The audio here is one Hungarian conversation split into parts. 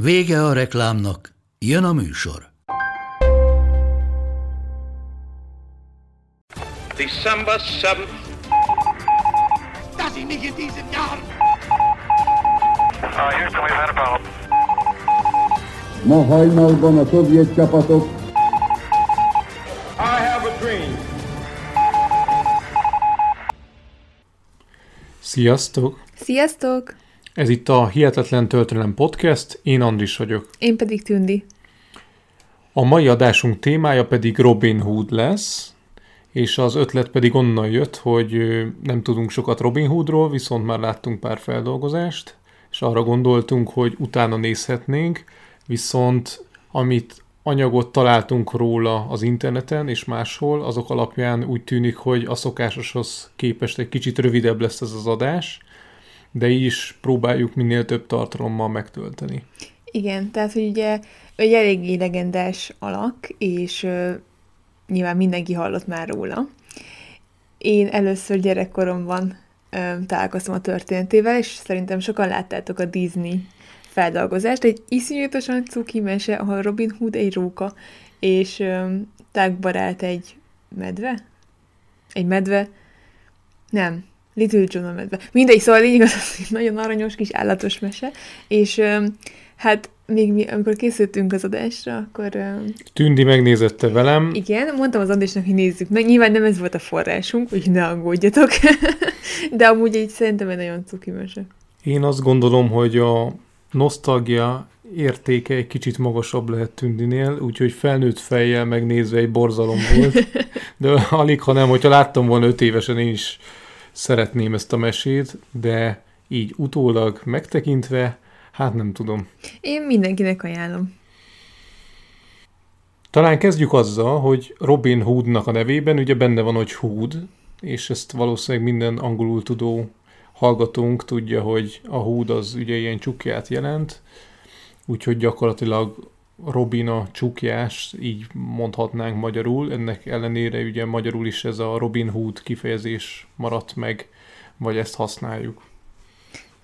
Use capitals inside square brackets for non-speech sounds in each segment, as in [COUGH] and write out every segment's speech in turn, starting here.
Vége a reklámnak, jön a műsor. December 7th. Dass ich nicht in diesem Jahr Uh, Houston, we've had a problem. Ma hajnalban a szovjet csapatok I have a dream. Sziasztok! Sziasztok! Ez itt a Hihetetlen Történelem Podcast, én Andris vagyok. Én pedig Tündi. A mai adásunk témája pedig Robin Hood lesz, és az ötlet pedig onnan jött, hogy nem tudunk sokat Robin Hoodról, viszont már láttunk pár feldolgozást, és arra gondoltunk, hogy utána nézhetnénk, viszont amit anyagot találtunk róla az interneten és máshol, azok alapján úgy tűnik, hogy a szokásoshoz képest egy kicsit rövidebb lesz ez az adás, de is próbáljuk minél több tartalommal megtölteni. Igen, tehát hogy ugye egy eléggé legendás alak, és ö, nyilván mindenki hallott már róla. Én először gyerekkoromban ö, találkoztam a történetével, és szerintem sokan láttátok a Disney feldolgozást. Egy iszonyatosan cuki mese, ahol Robin Hood egy róka, és ö, tágbarát egy medve? Egy medve? Nem. Little John a medve. Mindegy, szóval lényeg [LAUGHS] az, az, hogy nagyon aranyos kis állatos mese, és hát még mi, amikor készültünk az adásra, akkor Tündi megnézette velem, igen, mondtam az Andrésnak, hogy nézzük meg. Nyilván nem ez volt a forrásunk, úgyhogy ne aggódjatok. [LAUGHS] De amúgy egy szerintem egy nagyon cuki mese. Én azt gondolom, hogy a nosztalgia értéke egy kicsit magasabb lehet Tündinél, úgyhogy felnőtt fejjel megnézve egy borzalom volt. [LAUGHS] De alig, ha nem, hogyha láttam volna öt évesen, én is szeretném ezt a mesét, de így utólag megtekintve, hát nem tudom. Én mindenkinek ajánlom. Talán kezdjük azzal, hogy Robin Hoodnak a nevében ugye benne van, hogy Hood, és ezt valószínűleg minden angolul tudó hallgatónk tudja, hogy a Hood az ugye ilyen csukját jelent, úgyhogy gyakorlatilag Robin a csukjás, így mondhatnánk magyarul, ennek ellenére ugye magyarul is ez a Robin Hood kifejezés maradt meg, vagy ezt használjuk.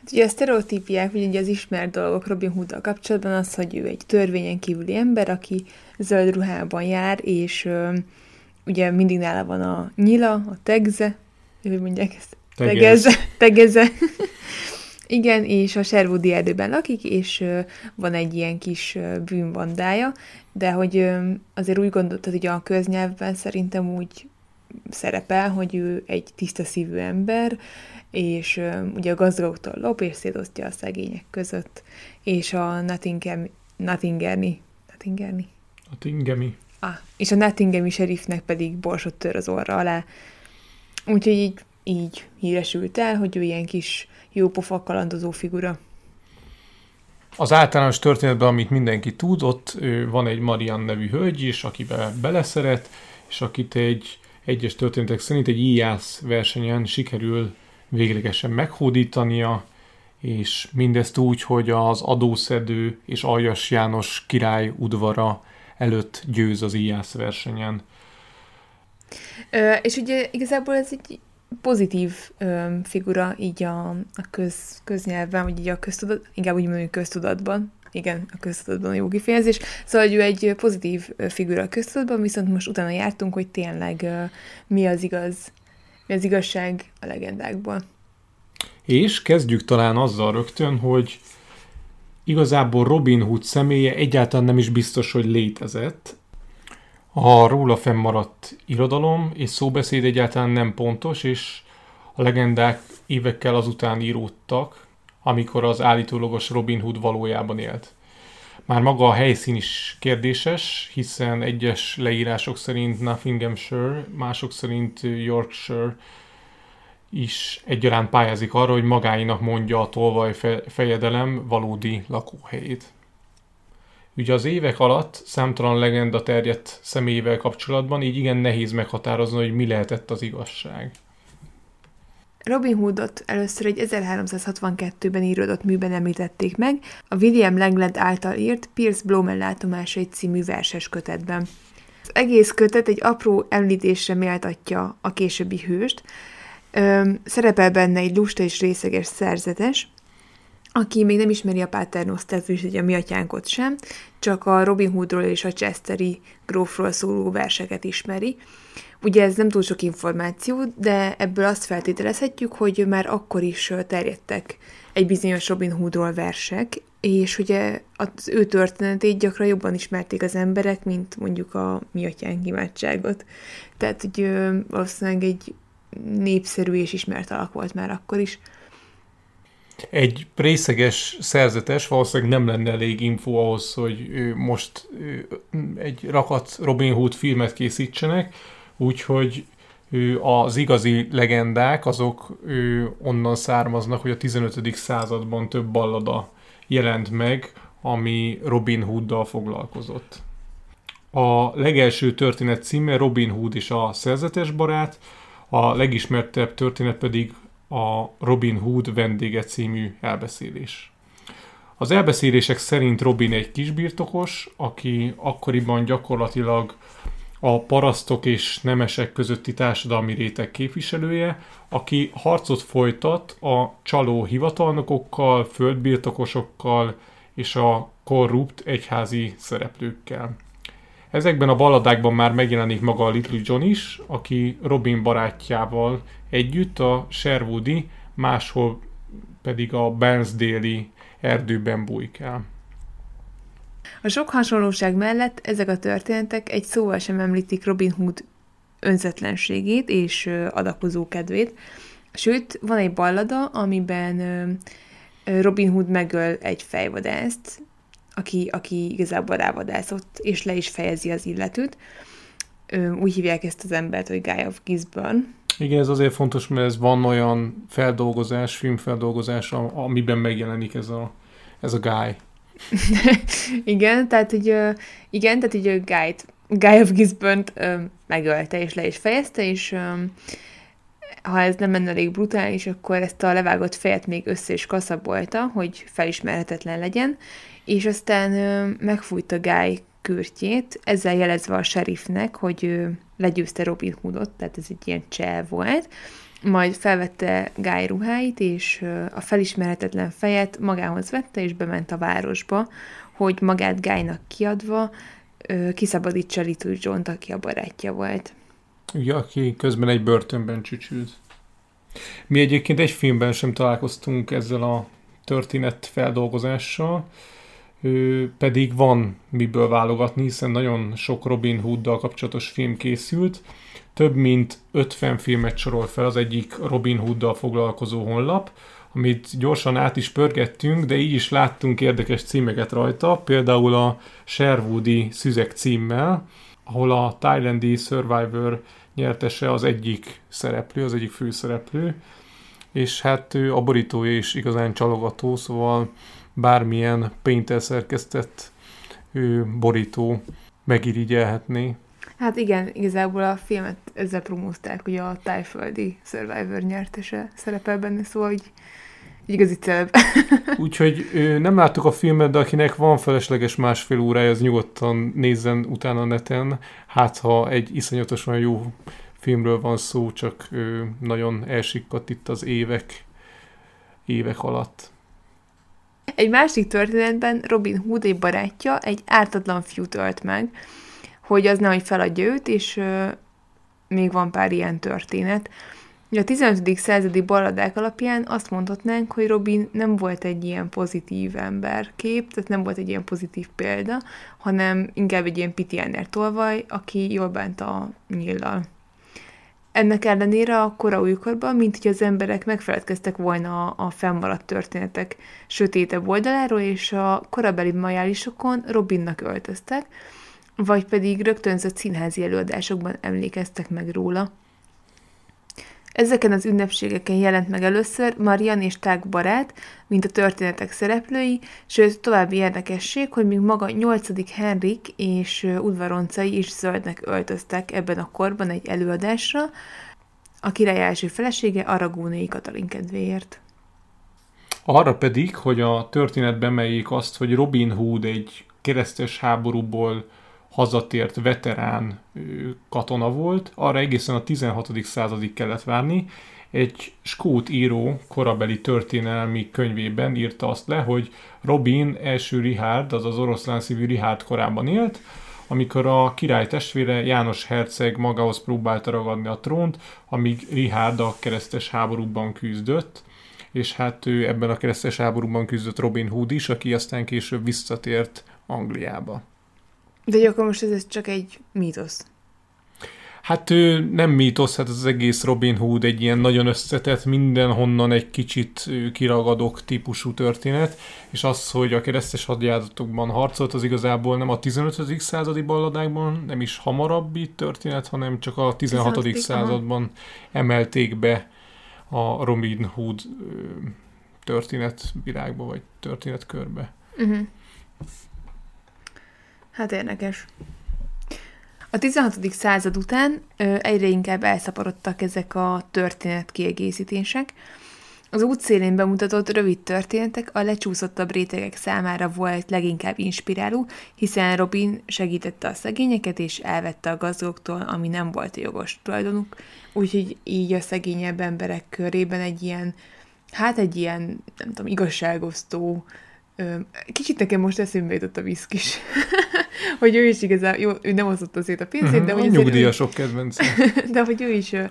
Hát ugye a sztereotípiák, vagy ugye az ismert dolgok Robin Hooddal kapcsolatban az, hogy ő egy törvényen kívüli ember, aki zöld ruhában jár, és ö, ugye mindig nála van a nyila, a tegze, hogy mondják ezt? Tegez. Tegeze. Tegeze. [LAUGHS] Igen, és a Sherwoodi erdőben lakik, és van egy ilyen kis bűnbandája, de hogy azért úgy gondoltad, hogy a köznyelvben szerintem úgy szerepel, hogy ő egy tiszta szívű ember, és ugye a gazdagoktól lop, és szétosztja a szegények között, és a Nottingham, Nottingemi? A Tingemi. Ah, és a Nottinghami sheriffnek pedig borsot tör az orra alá. Úgyhogy így, így híresült el, hogy ő ilyen kis jópofa kalandozó figura. Az általános történetben, amit mindenki tud, ott van egy Marian nevű hölgy is, akiben beleszeret, és akit egy egyes történetek szerint egy íjász versenyen sikerül véglegesen meghódítania, és mindezt úgy, hogy az adószedő és Aljas János király udvara előtt győz az íjász versenyen. Ö, és ugye igazából ez egy pozitív ö, figura így a, a köz, köznyelvben, vagy így a köztudat, inkább úgy mondjuk köztudatban, igen, a köztudatban a jó kifejezés. Szóval hogy ő egy pozitív figura a köztudatban, viszont most utána jártunk, hogy tényleg ö, mi az igaz, mi az igazság a legendákból. És kezdjük talán azzal rögtön, hogy igazából Robin Hood személye egyáltalán nem is biztos, hogy létezett. A róla fennmaradt irodalom és szóbeszéd egyáltalán nem pontos, és a legendák évekkel azután íródtak, amikor az állítólagos Robin Hood valójában élt. Már maga a helyszín is kérdéses, hiszen egyes leírások szerint Nottinghamshire, mások szerint Yorkshire is egyaránt pályázik arra, hogy magáinak mondja a tolvaj fe- fejedelem valódi lakóhelyét. Ugye az évek alatt számtalan legenda terjedt személyével kapcsolatban, így igen nehéz meghatározni, hogy mi lehetett az igazság. Robin Hoodot először egy 1362-ben íródott műben említették meg, a William Langland által írt Pierce Blomel látomásai című verses kötetben. Az egész kötet egy apró említésre méltatja a későbbi hőst, Ö, szerepel benne egy lusta és részeges szerzetes, aki még nem ismeri a Paternosztert, és a mi atyánkot sem, csak a Robin Hoodról és a Chesteri grófról szóló verseket ismeri. Ugye ez nem túl sok információ, de ebből azt feltételezhetjük, hogy már akkor is terjedtek egy bizonyos Robin Hoodról versek, és ugye az ő történetét gyakran jobban ismerték az emberek, mint mondjuk a mi atyánk imádságot. Tehát, hogy valószínűleg egy népszerű és ismert alak volt már akkor is. Egy részeges szerzetes valószínűleg nem lenne elég info ahhoz, hogy most egy rakat Robin Hood filmet készítsenek, úgyhogy az igazi legendák azok onnan származnak, hogy a 15. században több ballada jelent meg, ami Robin Hooddal foglalkozott. A legelső történet címe Robin Hood és a szerzetes barát, a legismertebb történet pedig a Robin Hood vendége című elbeszélés. Az elbeszélések szerint Robin egy kisbirtokos, aki akkoriban gyakorlatilag a parasztok és nemesek közötti társadalmi réteg képviselője, aki harcot folytat a csaló hivatalnokokkal, földbirtokosokkal és a korrupt egyházi szereplőkkel. Ezekben a balladákban már megjelenik maga a Little John is, aki Robin barátjával együtt a Sherwoodi, máshol pedig a Barnsdale-i erdőben bujkál. A sok hasonlóság mellett ezek a történetek egy szóval sem említik Robin Hood önzetlenségét és adakozó kedvét. Sőt, van egy ballada, amiben Robin Hood megöl egy fejvadászt, aki, aki igazából rávadászott, és le is fejezi az illetőt. Úgy hívják ezt az embert, hogy Guy of Gisborne. Igen, ez azért fontos, mert ez van olyan feldolgozás, filmfeldolgozás, amiben megjelenik ez a, ez a Guy. [LAUGHS] igen, tehát hogy, igen, tehát így a Guy, Guy of Gisborne-t megölte és le is fejezte, és ha ez nem lenne elég brutális, akkor ezt a levágott fejet még össze is kaszabolta, hogy felismerhetetlen legyen, és aztán megfújta Guy kürtjét, ezzel jelezve a sheriffnek, hogy ő legyőzte Robin Hoodot, tehát ez egy ilyen csel volt, majd felvette Guy ruháit, és a felismerhetetlen fejet magához vette, és bement a városba, hogy magát Guynak kiadva kiszabadítsa Little john aki a barátja volt. Ugye, aki közben egy börtönben csücsült. Mi egyébként egy filmben sem találkoztunk ezzel a történet feldolgozással, pedig van miből válogatni, hiszen nagyon sok Robin Hooddal kapcsolatos film készült. Több mint 50 filmet sorol fel az egyik Robin Hooddal foglalkozó honlap, amit gyorsan át is pörgettünk, de így is láttunk érdekes címeket rajta, például a Sherwoodi Szüzek címmel, ahol a Thailandi Survivor nyertese az egyik szereplő, az egyik főszereplő, és hát ő a borítója is igazán csalogató, szóval bármilyen painter szerkesztett ő, borító megirigyelhetné. Hát igen, igazából a filmet ezzel promózták, hogy a tájföldi Survivor nyertese szerepel benne, szóval így igazi celeb. [LAUGHS] Úgyhogy nem láttuk a filmet, de akinek van felesleges másfél órája, az nyugodtan nézzen utána a neten. Hát, ha egy iszonyatosan jó filmről van szó, csak nagyon elsikkadt itt az évek, évek alatt. Egy másik történetben Robin Hood egy barátja egy ártatlan fiút ölt meg, hogy az nehogy feladja őt, és ö, még van pár ilyen történet. A 15. századi balladák alapján azt mondhatnánk, hogy Robin nem volt egy ilyen pozitív emberkép, tehát nem volt egy ilyen pozitív példa, hanem inkább egy ilyen pitiáner tolvaj, aki jól bánt a nyillal. Ennek ellenére a kora újkorban, mint hogy az emberek megfeledkeztek volna a, a fennmaradt történetek sötétebb oldaláról, és a korabeli majálisokon Robinnak öltöztek, vagy pedig rögtönzött színházi előadásokban emlékeztek meg róla. Ezeken az ünnepségeken jelent meg először Marian és Tag barát, mint a történetek szereplői, sőt további érdekesség, hogy még maga 8. Henrik és udvaroncai is zöldnek öltöztek ebben a korban egy előadásra, a király első felesége Aragónai Katalin kedvéért. Arra pedig, hogy a történet bemeljék azt, hogy Robin Hood egy keresztes háborúból hazatért veterán katona volt, arra egészen a 16. századig kellett várni. Egy skót író korabeli történelmi könyvében írta azt le, hogy Robin első Richard, azaz oroszlán szívű Richard korában élt, amikor a király testvére János Herceg magához próbálta ragadni a trónt, amíg Richard a keresztes háborúban küzdött, és hát ő ebben a keresztes háborúban küzdött Robin Hood is, aki aztán később visszatért Angliába. De akkor most ez csak egy mítosz. Hát ő nem mítosz, hát az egész Robin Hood egy ilyen nagyon összetett, mindenhonnan egy kicsit kiragadok típusú történet, és az, hogy a keresztes hadjáratokban harcolt, az igazából nem a 15. századi balladákban, nem is hamarabbi történet, hanem csak a 16. 16. században aha. emelték be a Robin Hood történetvilágba, vagy történetkörbe. Uh-huh. Hát érdekes. A 16. század után ö, egyre inkább elszaporodtak ezek a történet kiegészítések. Az útszélén bemutatott rövid történetek a lecsúszottabb rétegek számára volt leginkább inspiráló, hiszen Robin segítette a szegényeket és elvette a gazdagoktól, ami nem volt a jogos tulajdonuk, úgyhogy így a szegényebb emberek körében egy ilyen, hát egy ilyen, nem tudom, igazságosztó, Kicsit nekem most eszembe jutott a viszkis. [LAUGHS] [LAUGHS] hogy ő is igazán, jó, ő nem osztotta szét a pénzét, uh-huh, de hogy... A nyugdíjasok kedvenc. [LAUGHS] de hogy ő is uh,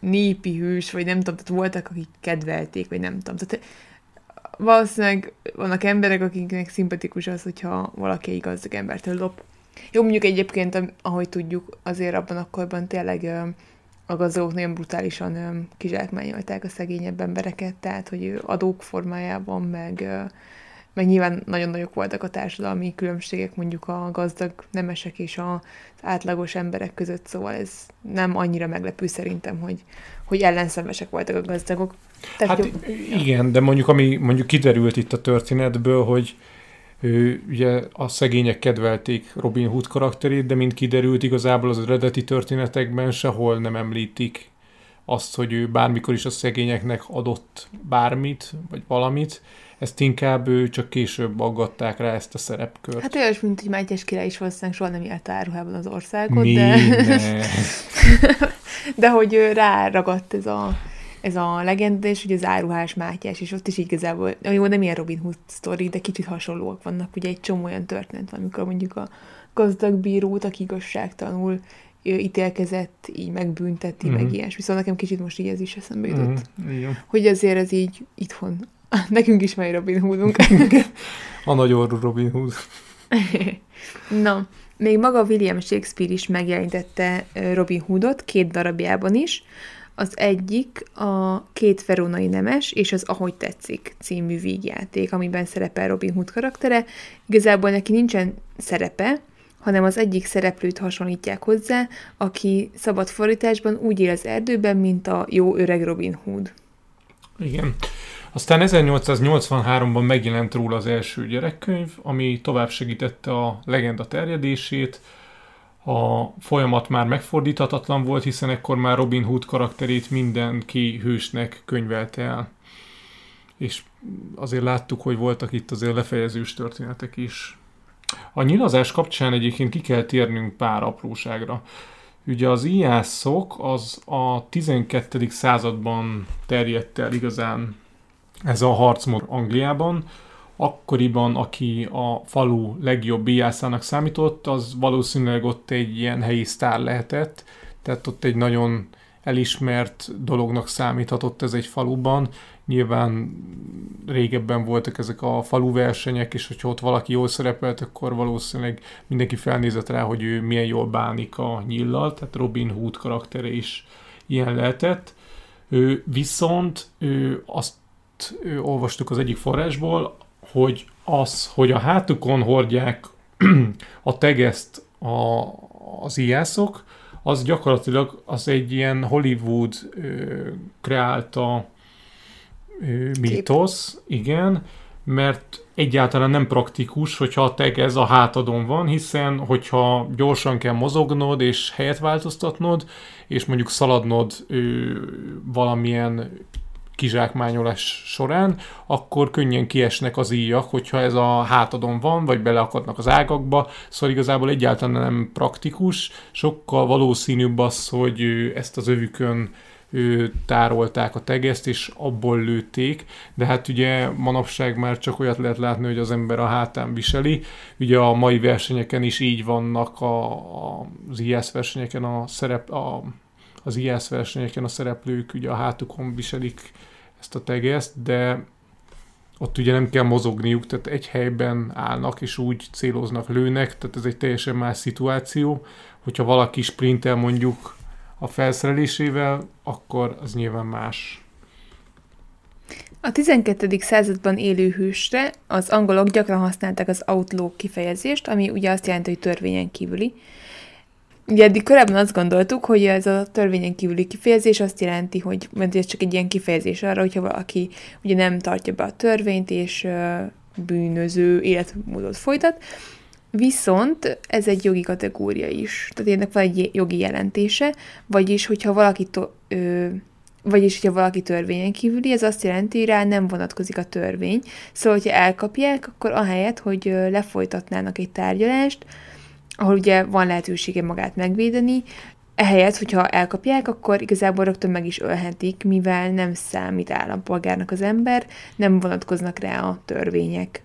népi hős, vagy nem tudom, tehát voltak, akik kedvelték, vagy nem tudom. Tehát valószínűleg vannak emberek, akiknek szimpatikus az, hogyha valaki egy gazdag embertől lop. Jó, mondjuk egyébként, ahogy tudjuk, azért abban a korban tényleg a gazdagok nagyon brutálisan kizsákmányolták a szegényebb embereket, tehát hogy adók formájában, meg meg nyilván nagyon nagyok voltak a társadalmi különbségek mondjuk a gazdag nemesek és az átlagos emberek között, szóval ez nem annyira meglepő szerintem, hogy, hogy ellenszenvesek voltak a gazdagok. Tehát hát jó, igen, de mondjuk ami mondjuk kiderült itt a történetből, hogy ő, ugye a szegények kedvelték Robin Hood karakterét, de mint kiderült, igazából az eredeti történetekben sehol nem említik azt, hogy ő bármikor is a szegényeknek adott bármit, vagy valamit, ezt inkább ő csak később aggatták rá ezt a szerepkört. Hát olyan, mint hogy Mátyás király is valószínűleg soha nem járt áruhában az országot, Mi? de... [LAUGHS] de hogy ráragadt ez a, ez a legenda, és hogy az áruhás Mátyás, és ott is igazából, jó, nem ilyen Robin Hood sztori, de kicsit hasonlóak vannak, ugye egy csomó olyan történet van, amikor mondjuk a gazdag bírót, aki igazságtanul ítélkezett, így megbünteti, mm-hmm. meg mhm. ilyesmi. Szóval nekem kicsit most így ez is eszembe jutott. Mm-hmm. Hogy azért ez így itthon [LAUGHS] Nekünk is egy Robin Hoodunk. [LAUGHS] a nagy orrú Robin Hood. [LAUGHS] Na, még maga William Shakespeare is megjelentette Robin Hoodot két darabjában is. Az egyik a Két veronai nemes és az Ahogy tetszik című vígjáték, amiben szerepel Robin Hood karaktere. Igazából neki nincsen szerepe, hanem az egyik szereplőt hasonlítják hozzá, aki szabad fordításban úgy él az erdőben, mint a jó öreg Robin Hood. Igen. Aztán 1883-ban megjelent róla az első gyerekkönyv, ami tovább segítette a legenda terjedését. A folyamat már megfordíthatatlan volt, hiszen ekkor már Robin Hood karakterét mindenki hősnek könyvelte el. És azért láttuk, hogy voltak itt azért lefejezős történetek is. A nyilazás kapcsán egyébként ki kell térnünk pár apróságra. Ugye az íjászok az a 12. században terjedt el igazán ez a harcmód Angliában. Akkoriban, aki a falu legjobb bíjászának számított, az valószínűleg ott egy ilyen helyi sztár lehetett, tehát ott egy nagyon elismert dolognak számíthatott ez egy faluban. Nyilván régebben voltak ezek a falu versenyek, és hogyha ott valaki jól szerepelt, akkor valószínűleg mindenki felnézett rá, hogy ő milyen jól bánik a nyillal, tehát Robin Hood karaktere is ilyen lehetett. Ő viszont ő azt olvastuk az egyik forrásból, hogy az, hogy a hátukon hordják [CLEARS THROAT] a tegeszt a, az íjászok, az gyakorlatilag az egy ilyen Hollywood ö, kreálta ö, mítosz, igen, mert egyáltalán nem praktikus, hogyha a tag ez a hátadon van, hiszen hogyha gyorsan kell mozognod és helyet változtatnod, és mondjuk szaladnod ö, valamilyen kizsákmányolás során, akkor könnyen kiesnek az íjak, hogyha ez a hátadon van, vagy beleakadnak az ágakba, szóval igazából egyáltalán nem praktikus, sokkal valószínűbb az, hogy ezt az övükön tárolták a tegeszt, és abból lőtték, de hát ugye manapság már csak olyat lehet látni, hogy az ember a hátán viseli. Ugye a mai versenyeken is így vannak a, a, az IS versenyeken a szerep, a, az IS versenyeken a szereplők ugye a hátukon viselik ezt a tegeszt, de ott ugye nem kell mozogniuk, tehát egy helyben állnak, és úgy céloznak, lőnek, tehát ez egy teljesen más szituáció. Hogyha valaki sprintel mondjuk a felszerelésével, akkor az nyilván más. A 12. században élő hősre az angolok gyakran használták az outlaw kifejezést, ami ugye azt jelenti, hogy törvényen kívüli. Ugye eddig korábban azt gondoltuk, hogy ez a törvényen kívüli kifejezés azt jelenti, hogy mert ez csak egy ilyen kifejezés arra, hogyha valaki ugye nem tartja be a törvényt, és bűnöző életmódot folytat, Viszont ez egy jogi kategória is. Tehát ennek van egy jogi jelentése, vagyis, hogyha valaki to- ö, vagyis, hogyha valaki törvényen kívüli, ez azt jelenti, hogy rá nem vonatkozik a törvény. Szóval, hogyha elkapják, akkor ahelyett, hogy lefolytatnának egy tárgyalást, ahol ugye van lehetősége magát megvédeni, ehelyett, hogyha elkapják, akkor igazából rögtön meg is ölhetik, mivel nem számít állampolgárnak az ember, nem vonatkoznak rá a törvények.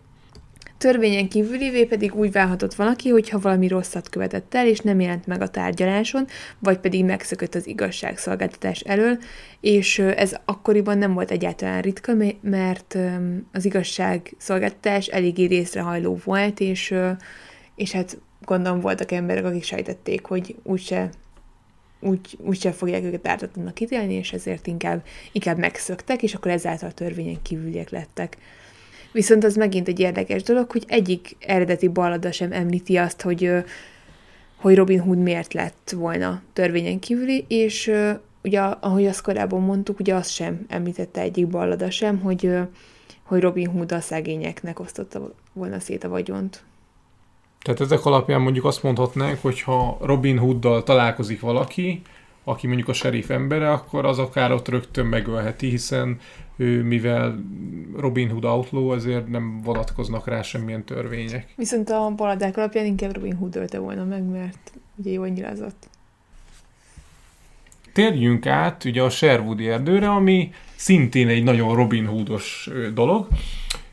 Törvényen kívülivé pedig úgy válhatott valaki, hogyha valami rosszat követett el, és nem jelent meg a tárgyaláson, vagy pedig megszökött az igazságszolgáltatás elől, és ez akkoriban nem volt egyáltalán ritka, mert az igazságszolgáltatás eléggé részrehajló volt, és, és hát gondolom voltak emberek, akik sejtették, hogy úgyse úgy, úgyse fogják őket ártatlanak ítélni, és ezért inkább, inkább megszöktek, és akkor ezáltal törvényen kívüliek lettek. Viszont az megint egy érdekes dolog, hogy egyik eredeti ballada sem említi azt, hogy, hogy Robin Hood miért lett volna törvényen kívüli, és ugye, ahogy azt korábban mondtuk, ugye azt sem említette egyik ballada sem, hogy, hogy Robin Hood a szegényeknek osztotta volna szét a vagyont. Tehát ezek alapján mondjuk azt mondhatnánk, hogy ha Robin Hooddal találkozik valaki, aki mondjuk a serif embere, akkor az akár ott rögtön megölheti, hiszen ő, mivel Robin Hood outlaw, ezért nem vonatkoznak rá semmilyen törvények. Viszont a baladák alapján inkább Robin Hood ölte volna meg, mert ugye jól nyilázott. Térjünk át ugye a Sherwoodi erdőre, ami szintén egy nagyon Robin Hoodos dolog.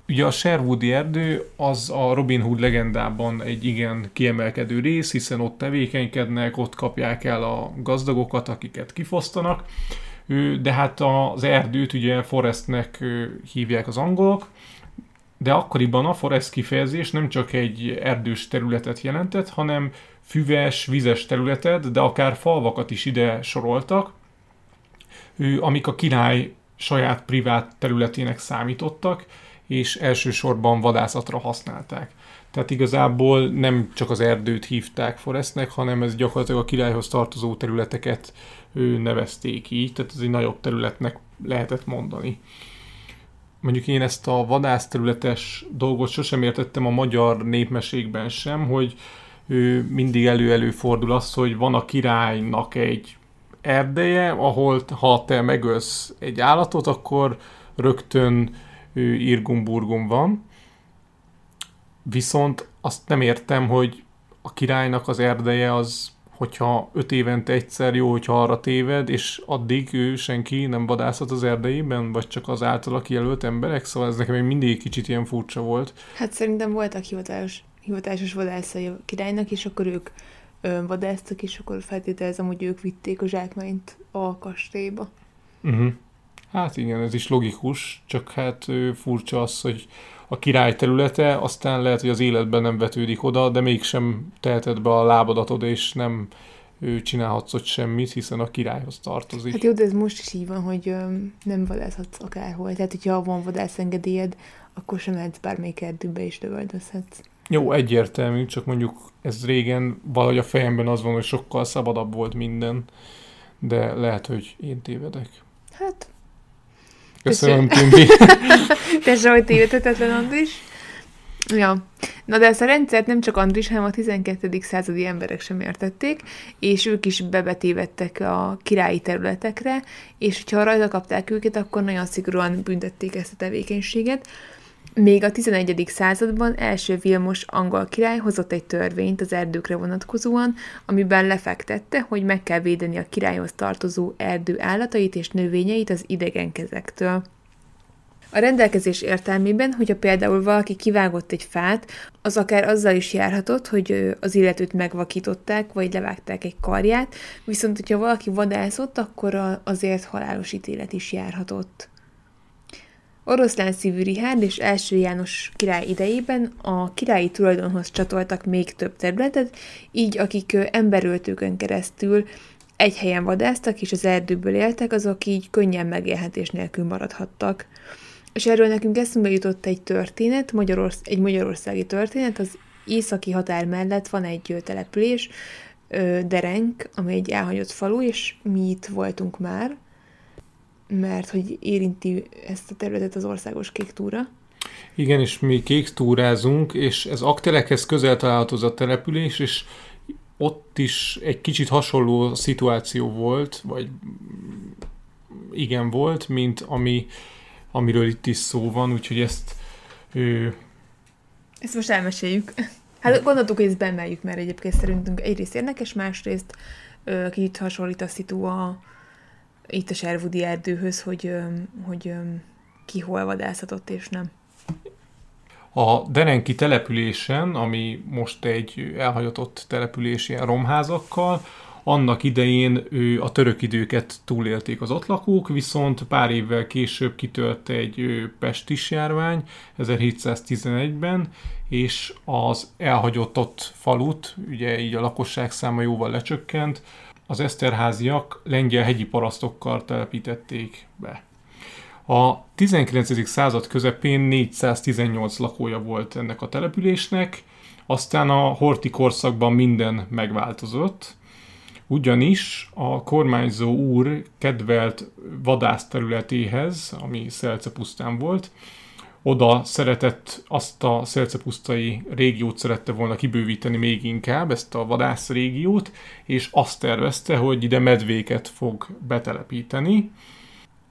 Ugye a Sherwoodi erdő az a Robin Hood legendában egy igen kiemelkedő rész, hiszen ott tevékenykednek, ott kapják el a gazdagokat, akiket kifosztanak, de hát az erdőt ugye Forestnek hívják az angolok, de akkoriban a forest kifejezés nem csak egy erdős területet jelentett, hanem füves, vizes területet, de akár falvakat is ide soroltak, amik a király saját privát területének számítottak, és elsősorban vadászatra használták. Tehát igazából nem csak az erdőt hívták Forestnek, hanem ez gyakorlatilag a királyhoz tartozó területeket ő nevezték így, tehát ez egy nagyobb területnek lehetett mondani. Mondjuk én ezt a vadászterületes dolgot sosem értettem a magyar népmesékben sem, hogy ő mindig elő-elő fordul az, hogy van a királynak egy erdeje, ahol ha te megölsz egy állatot, akkor rögtön Irgumburgum van. Viszont azt nem értem, hogy a királynak az erdeje az, hogyha öt évente egyszer jó, hogyha arra téved, és addig ő senki nem vadászhat az erdejében, vagy csak az általa kijelölt emberek, szóval ez nekem még mindig kicsit ilyen furcsa volt. Hát szerintem voltak hivatalos, hivatásos vadászai a királynak, és akkor ők vadásztak, és akkor feltételezem, hogy ők vitték a zsákmányt a kastélyba. Uh-huh. Hát igen, ez is logikus, csak hát furcsa az, hogy a király területe, aztán lehet, hogy az életben nem vetődik oda, de mégsem teheted be a lábadatod, és nem ő csinálhatsz ott semmit, hiszen a királyhoz tartozik. Hát jó, de ez most is így van, hogy öm, nem vadászhatsz akárhol. Tehát, hogyha van vadászengedélyed, akkor sem mehetsz bármelyik erdőbe is lövöldözhetsz. Jó, egyértelmű, csak mondjuk ez régen valahogy a fejemben az van, hogy sokkal szabadabb volt minden, de lehet, hogy én tévedek. Hát, Köszönöm, Timbi. te vagy tévedhetetlen, Andris. Ja. Na de ezt a rendszert nem csak Andris, hanem a 12. századi emberek sem értették, és ők is bebetévedtek a királyi területekre, és hogyha rajta kapták őket, akkor nagyon szigorúan büntették ezt a tevékenységet. Még a 11. században első Vilmos angol király hozott egy törvényt az erdőkre vonatkozóan, amiben lefektette, hogy meg kell védeni a királyhoz tartozó erdő állatait és növényeit az idegen kezektől. A rendelkezés értelmében, hogyha például valaki kivágott egy fát, az akár azzal is járhatott, hogy az illetőt megvakították, vagy levágták egy karját, viszont hogyha valaki vadászott, akkor azért halálos ítélet is járhatott. Oroszlán szívű Rihárd és első János király idejében a királyi tulajdonhoz csatoltak még több területet, így akik emberöltőkön keresztül egy helyen vadásztak és az erdőből éltek, azok így könnyen megélhetés nélkül maradhattak. És erről nekünk eszünkbe jutott egy történet, Magyarorsz- egy magyarországi történet, az északi határ mellett van egy település, Derenk, ami egy elhagyott falu, és mi itt voltunk már, mert hogy érinti ezt a területet az országos kék túra. Igen, és mi kék túrázunk, és ez Aktelekhez közel található az a település, és ott is egy kicsit hasonló szituáció volt, vagy igen volt, mint ami, amiről itt is szó van, úgyhogy ezt ő, Ezt most elmeséljük. Hát gondoltuk, hogy ezt bemeljük, mert egyébként szerintünk egyrészt érdekes, másrészt ö, kicsit hasonlít a szitu a, itt a Sherwoodi erdőhöz, hogy, hogy ki hol vadászhatott és nem. A Derenki településen, ami most egy elhagyatott település ilyen romházakkal, annak idején ő, a török időket túlélték az ott lakók, viszont pár évvel később kitört egy pestis járvány 1711-ben, és az elhagyott ott falut, ugye így a lakosság száma jóval lecsökkent, az Eszterháziak lengyel hegyi parasztokkal telepítették be. A 19. század közepén 418 lakója volt ennek a településnek, aztán a horti korszakban minden megváltozott, ugyanis a kormányzó úr kedvelt vadászterületéhez, ami Szelcepusztán volt, oda szeretett azt a szelcepusztai régiót szerette volna kibővíteni még inkább, ezt a vadász régiót, és azt tervezte, hogy ide medvéket fog betelepíteni,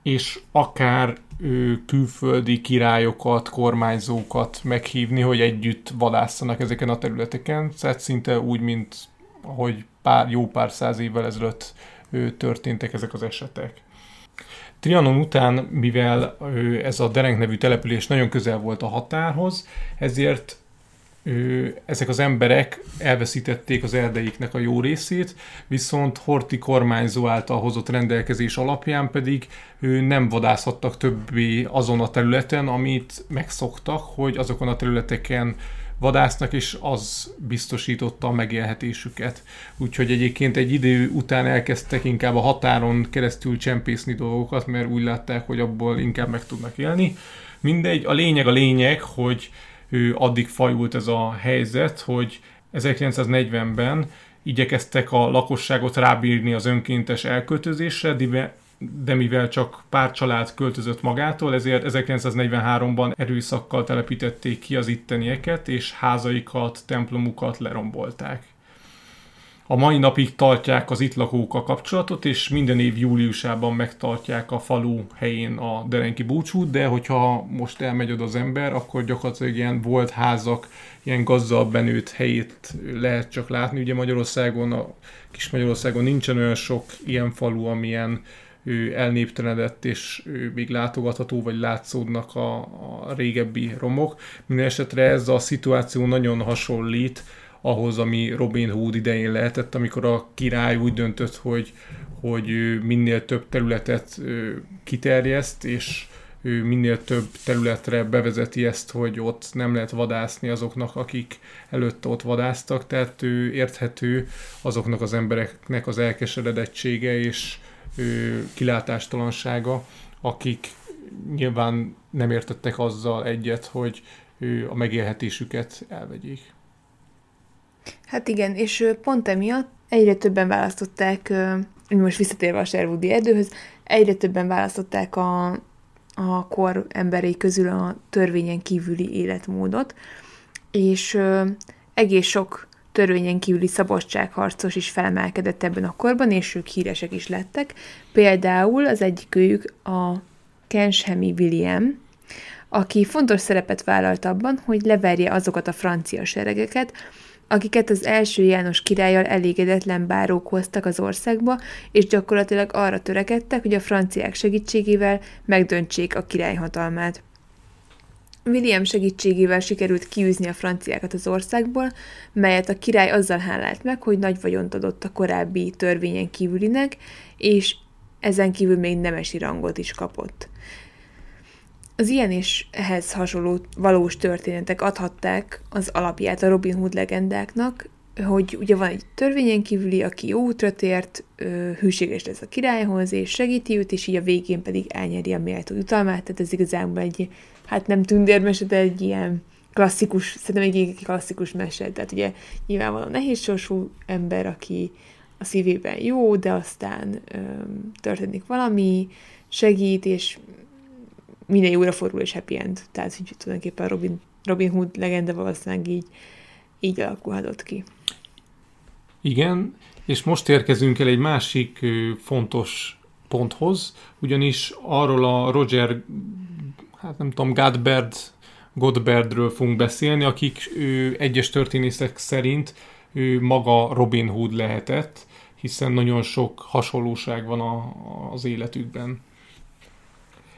és akár ő, külföldi királyokat, kormányzókat meghívni, hogy együtt vadásszanak ezeken a területeken, tehát szinte úgy, mint ahogy pár, jó pár száz évvel ezelőtt ő, történtek ezek az esetek. Trianon után, mivel ez a Derenk nevű település nagyon közel volt a határhoz, ezért ezek az emberek elveszítették az erdeiknek a jó részét, viszont Horti kormányzó által hozott rendelkezés alapján pedig nem vadászhattak többé azon a területen, amit megszoktak, hogy azokon a területeken vadásznak, és az biztosította a megélhetésüket. Úgyhogy egyébként egy idő után elkezdtek inkább a határon keresztül csempészni dolgokat, mert úgy látták, hogy abból inkább meg tudnak élni. Mindegy, a lényeg a lényeg, hogy ő addig fajult ez a helyzet, hogy 1940-ben igyekeztek a lakosságot rábírni az önkéntes elköltözésre, de mivel csak pár család költözött magától, ezért 1943-ban erőszakkal telepítették ki az ittenieket, és házaikat, templomukat lerombolták. A mai napig tartják az itt lakókkal kapcsolatot, és minden év júliusában megtartják a falu helyén a Derenki búcsút, de hogyha most elmegy oda az ember, akkor gyakorlatilag ilyen volt házak, ilyen gazdal benőtt helyét lehet csak látni. Ugye Magyarországon, a kis Magyarországon nincsen olyan sok ilyen falu, amilyen ő elnéptelenedett, és ő még látogatható, vagy látszódnak a, a régebbi romok. Minden esetre ez a szituáció nagyon hasonlít ahhoz, ami Robin Hood idején lehetett, amikor a király úgy döntött, hogy, hogy minél több területet kiterjeszt, és ő minél több területre bevezeti ezt, hogy ott nem lehet vadászni azoknak, akik előtte ott vadáztak, tehát ő érthető azoknak az embereknek az elkeseredettsége, és kilátástalansága, akik nyilván nem értettek azzal egyet, hogy a megélhetésüket elvegyék. Hát igen, és pont emiatt egyre többen választották, most visszatérve a Sherwoodi erdőhöz, egyre többen választották a, a kor emberei közül a törvényen kívüli életmódot, és egész sok törvényen kívüli szabadságharcos is felemelkedett ebben a korban, és ők híresek is lettek. Például az egyikőjük a Kenshemi William, aki fontos szerepet vállalt abban, hogy leverje azokat a francia seregeket, akiket az első János királlyal elégedetlen bárók hoztak az országba, és gyakorlatilag arra törekedtek, hogy a franciák segítségével megdöntsék a király. William segítségével sikerült kiűzni a franciákat az országból, melyet a király azzal hálált meg, hogy nagy vagyont adott a korábbi törvényen kívülinek, és ezen kívül még nemesi rangot is kapott. Az ilyen és ehhez hasonló valós történetek adhatták az alapját a Robin Hood legendáknak, hogy ugye van egy törvényen kívüli, aki jó útra tért, hűséges lesz a királyhoz, és segíti őt, és így a végén pedig elnyeri a méltó jutalmát, tehát ez igazából egy, hát nem tündérmese, de egy ilyen klasszikus, szerintem egy klasszikus mese, tehát ugye nyilvánvalóan nehéz sorsú ember, aki a szívében jó, de aztán öm, történik valami, segít, és minden jóra fordul, és happy end. Tehát, hogy tulajdonképpen Robin, Robin Hood legenda valószínűleg így, így alakulhatott ki. Igen, és most érkezünk el egy másik fontos ponthoz, ugyanis arról a Roger, hát nem tudom, Godberd, Godberdről fogunk beszélni, akik ő, egyes történészek szerint ő maga Robin Hood lehetett, hiszen nagyon sok hasonlóság van a, az életükben.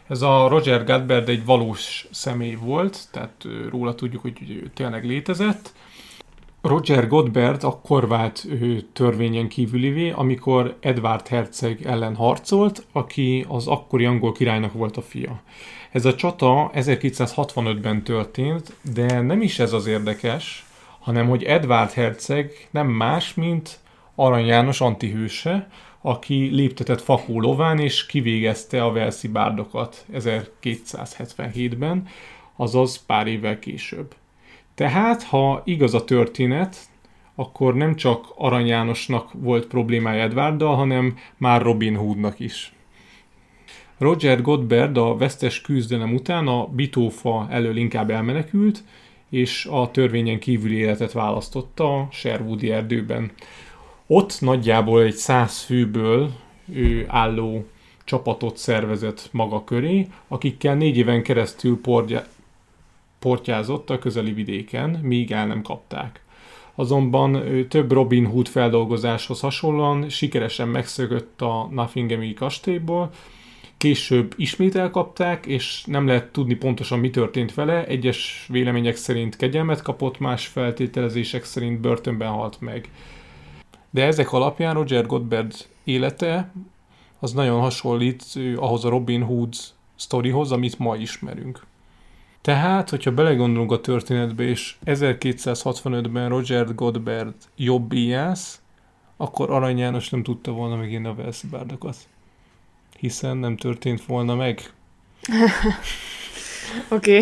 Ez a Roger Godberd egy valós személy volt, tehát róla tudjuk, hogy ő tényleg létezett. Roger Godberd akkor vált ő törvényen kívülivé, amikor Edward herceg ellen harcolt, aki az akkori angol királynak volt a fia. Ez a csata 1265-ben történt, de nem is ez az érdekes, hanem hogy Edward herceg nem más, mint Arany János antihőse, aki léptetett fakó lován és kivégezte a Velszi bárdokat 1277-ben, azaz pár évvel később. Tehát, ha igaz a történet, akkor nem csak Arany Jánosnak volt problémája Edwarddal, hanem már Robin Hoodnak is. Roger Godberd a vesztes küzdelem után a bitófa elől inkább elmenekült, és a törvényen kívüli életet választotta a Sherwoodi erdőben. Ott nagyjából egy száz főből ő álló csapatot szervezett maga köré, akikkel négy éven keresztül portja, portyázott a közeli vidéken, míg el nem kapták. Azonban több Robin Hood feldolgozáshoz hasonlóan sikeresen megszökött a Nottinghami kastélyból, később ismét elkapták, és nem lehet tudni pontosan mi történt vele. Egyes vélemények szerint kegyelmet kapott, más feltételezések szerint börtönben halt meg. De ezek alapján Roger Godberd élete az nagyon hasonlít ahhoz a Robin Hood sztorihoz, amit ma ismerünk. Tehát, hogyha belegondolunk a történetbe, és 1265-ben Roger Godberd jobb íjász, akkor Arany János nem tudta volna megint a Velszi bárdokat. Hiszen nem történt volna meg. [LAUGHS] Oké.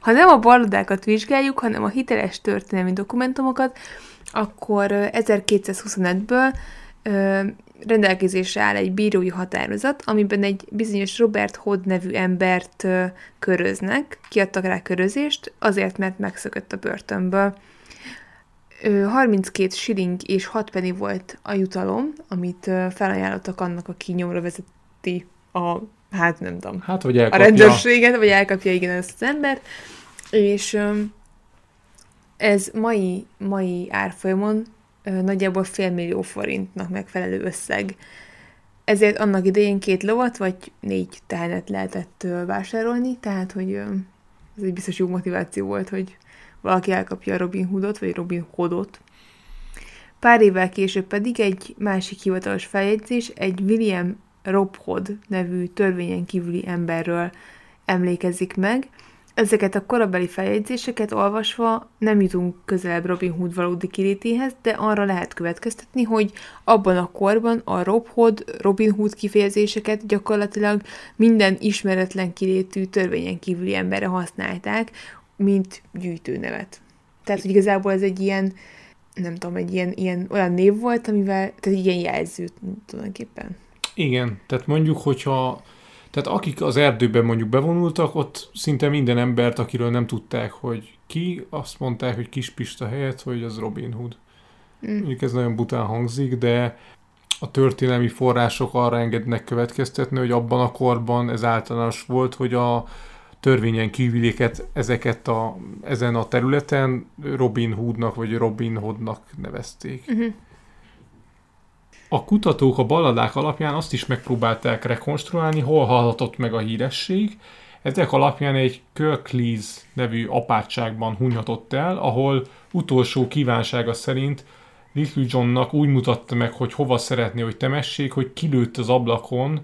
ha nem a ballodákat vizsgáljuk, hanem a hiteles történelmi dokumentumokat, akkor 1225-ből rendelkezésre áll egy bírói határozat, amiben egy bizonyos Robert Hood nevű embert köröznek, kiadtak rá körözést, azért, mert megszökött a börtönből. 32 shilling és 6 penny volt a jutalom, amit felajánlottak annak, aki nyomra vezeti a, hát nem tudom, hát, vagy a rendőrséget, vagy elkapja igen ezt az embert, és ez mai, mai árfolyamon nagyjából félmillió forintnak megfelelő összeg. Ezért annak idején két lovat vagy négy tehenet lehetett vásárolni, tehát hogy ez egy biztos jó motiváció volt, hogy valaki elkapja a Robin Hoodot, vagy Robin Hoodot. Pár évvel később pedig egy másik hivatalos feljegyzés egy William Rob Hood nevű törvényen kívüli emberről emlékezik meg, Ezeket a korabeli feljegyzéseket olvasva nem jutunk közelebb Robin Hood valódi kilétéhez, de arra lehet következtetni, hogy abban a korban a Rob Hood, Robin Hood kifejezéseket gyakorlatilag minden ismeretlen kilétű törvényen kívüli emberre használták, mint gyűjtőnevet. Tehát, hogy igazából ez egy ilyen, nem tudom, egy ilyen, ilyen olyan név volt, amivel, tehát ilyen jelző tulajdonképpen. Igen, tehát mondjuk, hogyha tehát akik az erdőben mondjuk bevonultak, ott szinte minden embert, akiről nem tudták, hogy ki, azt mondták, hogy Kispista helyett, hogy az Robin Hood. Mm. Mondjuk ez nagyon bután hangzik, de a történelmi források arra engednek következtetni, hogy abban a korban ez általános volt, hogy a törvényen kívüléket ezeket a, ezen a területen Robin Hoodnak vagy Robin Hoodnak nevezték. Uh-huh. A kutatók a balladák alapján azt is megpróbálták rekonstruálni, hol hallhatott meg a híresség. Ezek alapján egy Kirklees nevű apátságban hunyhatott el, ahol utolsó kívánsága szerint Little Johnnak úgy mutatta meg, hogy hova szeretné, hogy temessék, hogy kilőtt az ablakon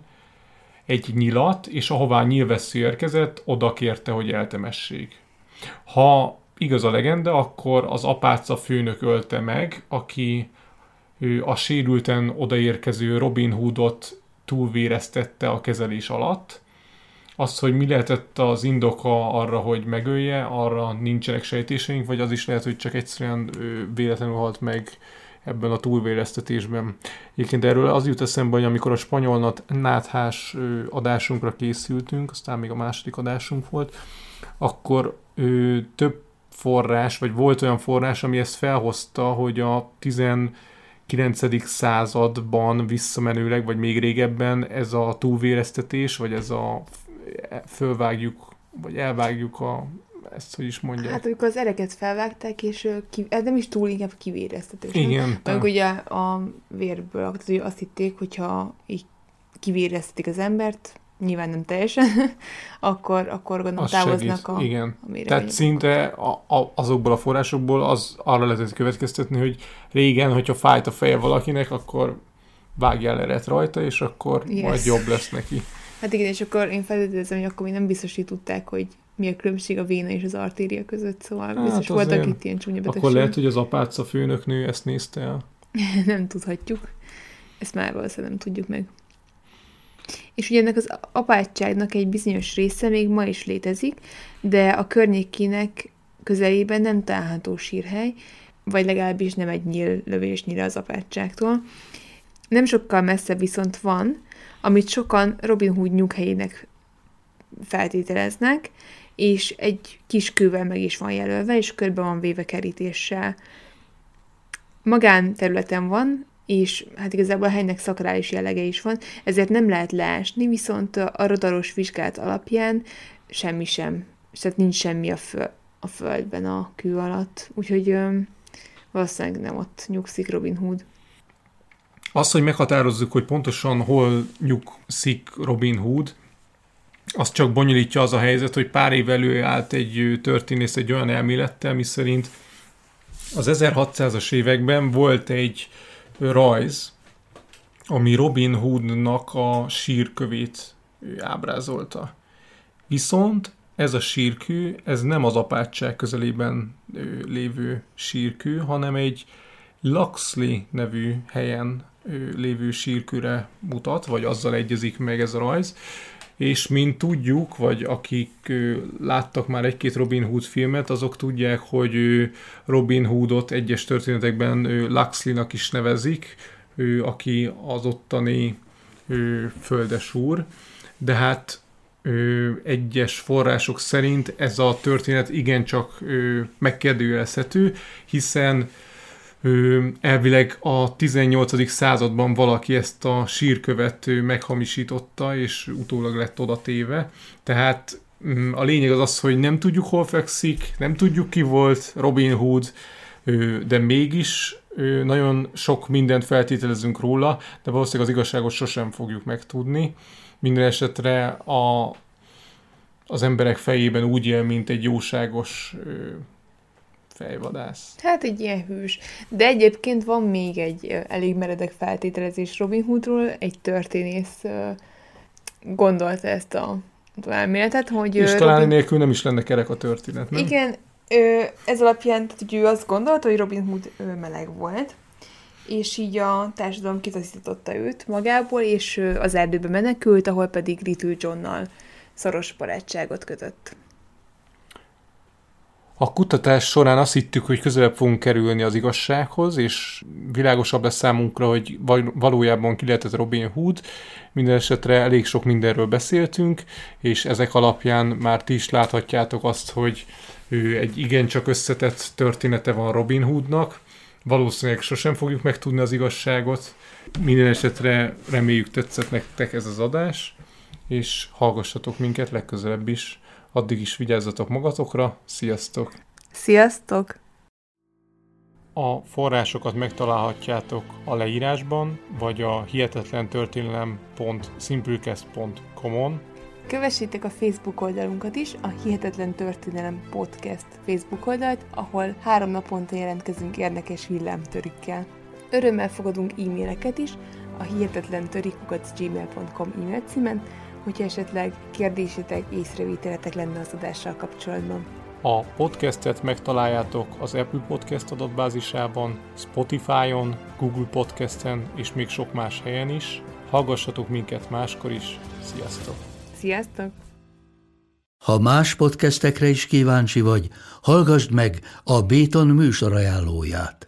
egy nyilat, és ahová nyilvessző érkezett, oda kérte, hogy eltemessék. Ha igaz a legenda, akkor az apáca főnök ölte meg, aki a sérülten odaérkező Robin Hoodot túlvéreztette a kezelés alatt. Az, hogy mi lehetett az indoka arra, hogy megölje, arra nincsenek sejtéseink, vagy az is lehet, hogy csak egyszerűen véletlenül halt meg ebben a túlvéreztetésben. Egyébként erről az jut eszembe, hogy amikor a spanyol náthás adásunkra készültünk, aztán még a második adásunk volt, akkor ő, több forrás, vagy volt olyan forrás, ami ezt felhozta, hogy a 19. században visszamenőleg, vagy még régebben ez a túlvéreztetés, vagy ez a fölvágjuk, vagy elvágjuk a ezt hogy is mondják. Hát amikor az ereket felvágták, és ki, ez nem is túl, inkább kivéreztetés. Igen. Meg ugye a vérből, tehát hogy azt hitték, hogyha így kivéreztetik az embert, nyilván nem teljesen, [LAUGHS] akkor, akkor gondolom az távoznak segít. a Igen. A Tehát szinte a, a, azokból a forrásokból az arra lehetett következtetni, hogy régen, hogyha fájt a feje valakinek, akkor vágjál eret rajta, és akkor yes. majd jobb lesz neki. Hát igen, és akkor én feltételezem, hogy akkor még nem biztos, hogy tudták, hogy mi a különbség a véna és az artéria között, szóval hát biztos voltak itt ilyen csúnya betegség. Akkor lehet, hogy az apáca főnöknő ezt nézte el? [LAUGHS] nem tudhatjuk. Ezt már valószínűleg nem tudjuk meg. És ugye ennek az apátságnak egy bizonyos része még ma is létezik, de a környékének közelében nem található sírhely, vagy legalábbis nem egy nyíl lövésnyire az apátságtól. Nem sokkal messze viszont van, amit sokan Robin Hood nyughelyének feltételeznek, és egy kis kővel meg is van jelölve, és körbe van véve kerítéssel. Magán területen van, és hát igazából a helynek szakrális jellege is van, ezért nem lehet leásni, viszont a radaros vizsgálat alapján semmi sem, tehát nincs semmi a, föl, a földben a kő alatt, úgyhogy ö, valószínűleg nem ott nyugszik Robin Hood. Azt, hogy meghatározzuk, hogy pontosan hol nyugszik Robin Hood, az csak bonyolítja az a helyzet, hogy pár év előállt egy történész egy olyan elmélettel, miszerint az 1600-as években volt egy rajz, ami Robin Hoodnak a sírkövét ábrázolta. Viszont ez a sírkő, ez nem az apátság közelében lévő sírkő, hanem egy Luxley nevű helyen lévő sírkőre mutat, vagy azzal egyezik meg ez a rajz és mint tudjuk, vagy akik láttak már egy-két Robin Hood filmet, azok tudják, hogy Robin Hoodot egyes történetekben Luxley-nak is nevezik, ő, aki az ottani földesúr, de hát egyes források szerint ez a történet igencsak megkérdőjelezhető, hiszen elvileg a 18. században valaki ezt a sírkövet meghamisította, és utólag lett oda téve. Tehát mm, a lényeg az az, hogy nem tudjuk hol fekszik, nem tudjuk ki volt Robin Hood, de mégis nagyon sok mindent feltételezünk róla, de valószínűleg az igazságot sosem fogjuk megtudni. Minden esetre a, az emberek fejében úgy él, mint egy jóságos fejvadász. Hát egy ilyen hős. De egyébként van még egy elég meredek feltételezés Robin Hoodról, egy történész gondolta ezt a elméletet, hogy... És talán Robin- nélkül nem is lenne kerek a történet, nem? Igen, ez alapján, tehát, hogy ő azt gondolta, hogy Robin Hood meleg volt, és így a társadalom kitaszította őt magából, és az erdőbe menekült, ahol pedig Little Johnnal szoros barátságot kötött. A kutatás során azt hittük, hogy közelebb fogunk kerülni az igazsághoz, és világosabb lesz számunkra, hogy val- valójában ki lehetett Robin Hood. Minden esetre elég sok mindenről beszéltünk, és ezek alapján már ti is láthatjátok azt, hogy ő egy igencsak összetett története van Robin Hoodnak. Valószínűleg sosem fogjuk megtudni az igazságot. Minden esetre reméljük tetszett nektek ez az adás, és hallgassatok minket legközelebb is. Addig is vigyázzatok magatokra, sziasztok! Sziasztok! A forrásokat megtalálhatjátok a leírásban, vagy a hihetetlentörténelem.simplecast.com-on. Kövessétek a Facebook oldalunkat is, a Hihetetlen Történelem Podcast Facebook oldalt, ahol három naponta jelentkezünk érdekes villámtörükkel. Örömmel fogadunk e-maileket is a hihetetlentörikukat.gmail.com e-mail címen, hogyha esetleg kérdésetek, észrevételetek lenne az adással kapcsolatban. A podcastet megtaláljátok az Apple Podcast adatbázisában, Spotify-on, Google Podcasten és még sok más helyen is. Hallgassatok minket máskor is. Sziasztok! Sziasztok! Ha más podcastekre is kíváncsi vagy, hallgassd meg a Béton műsor ajánlóját.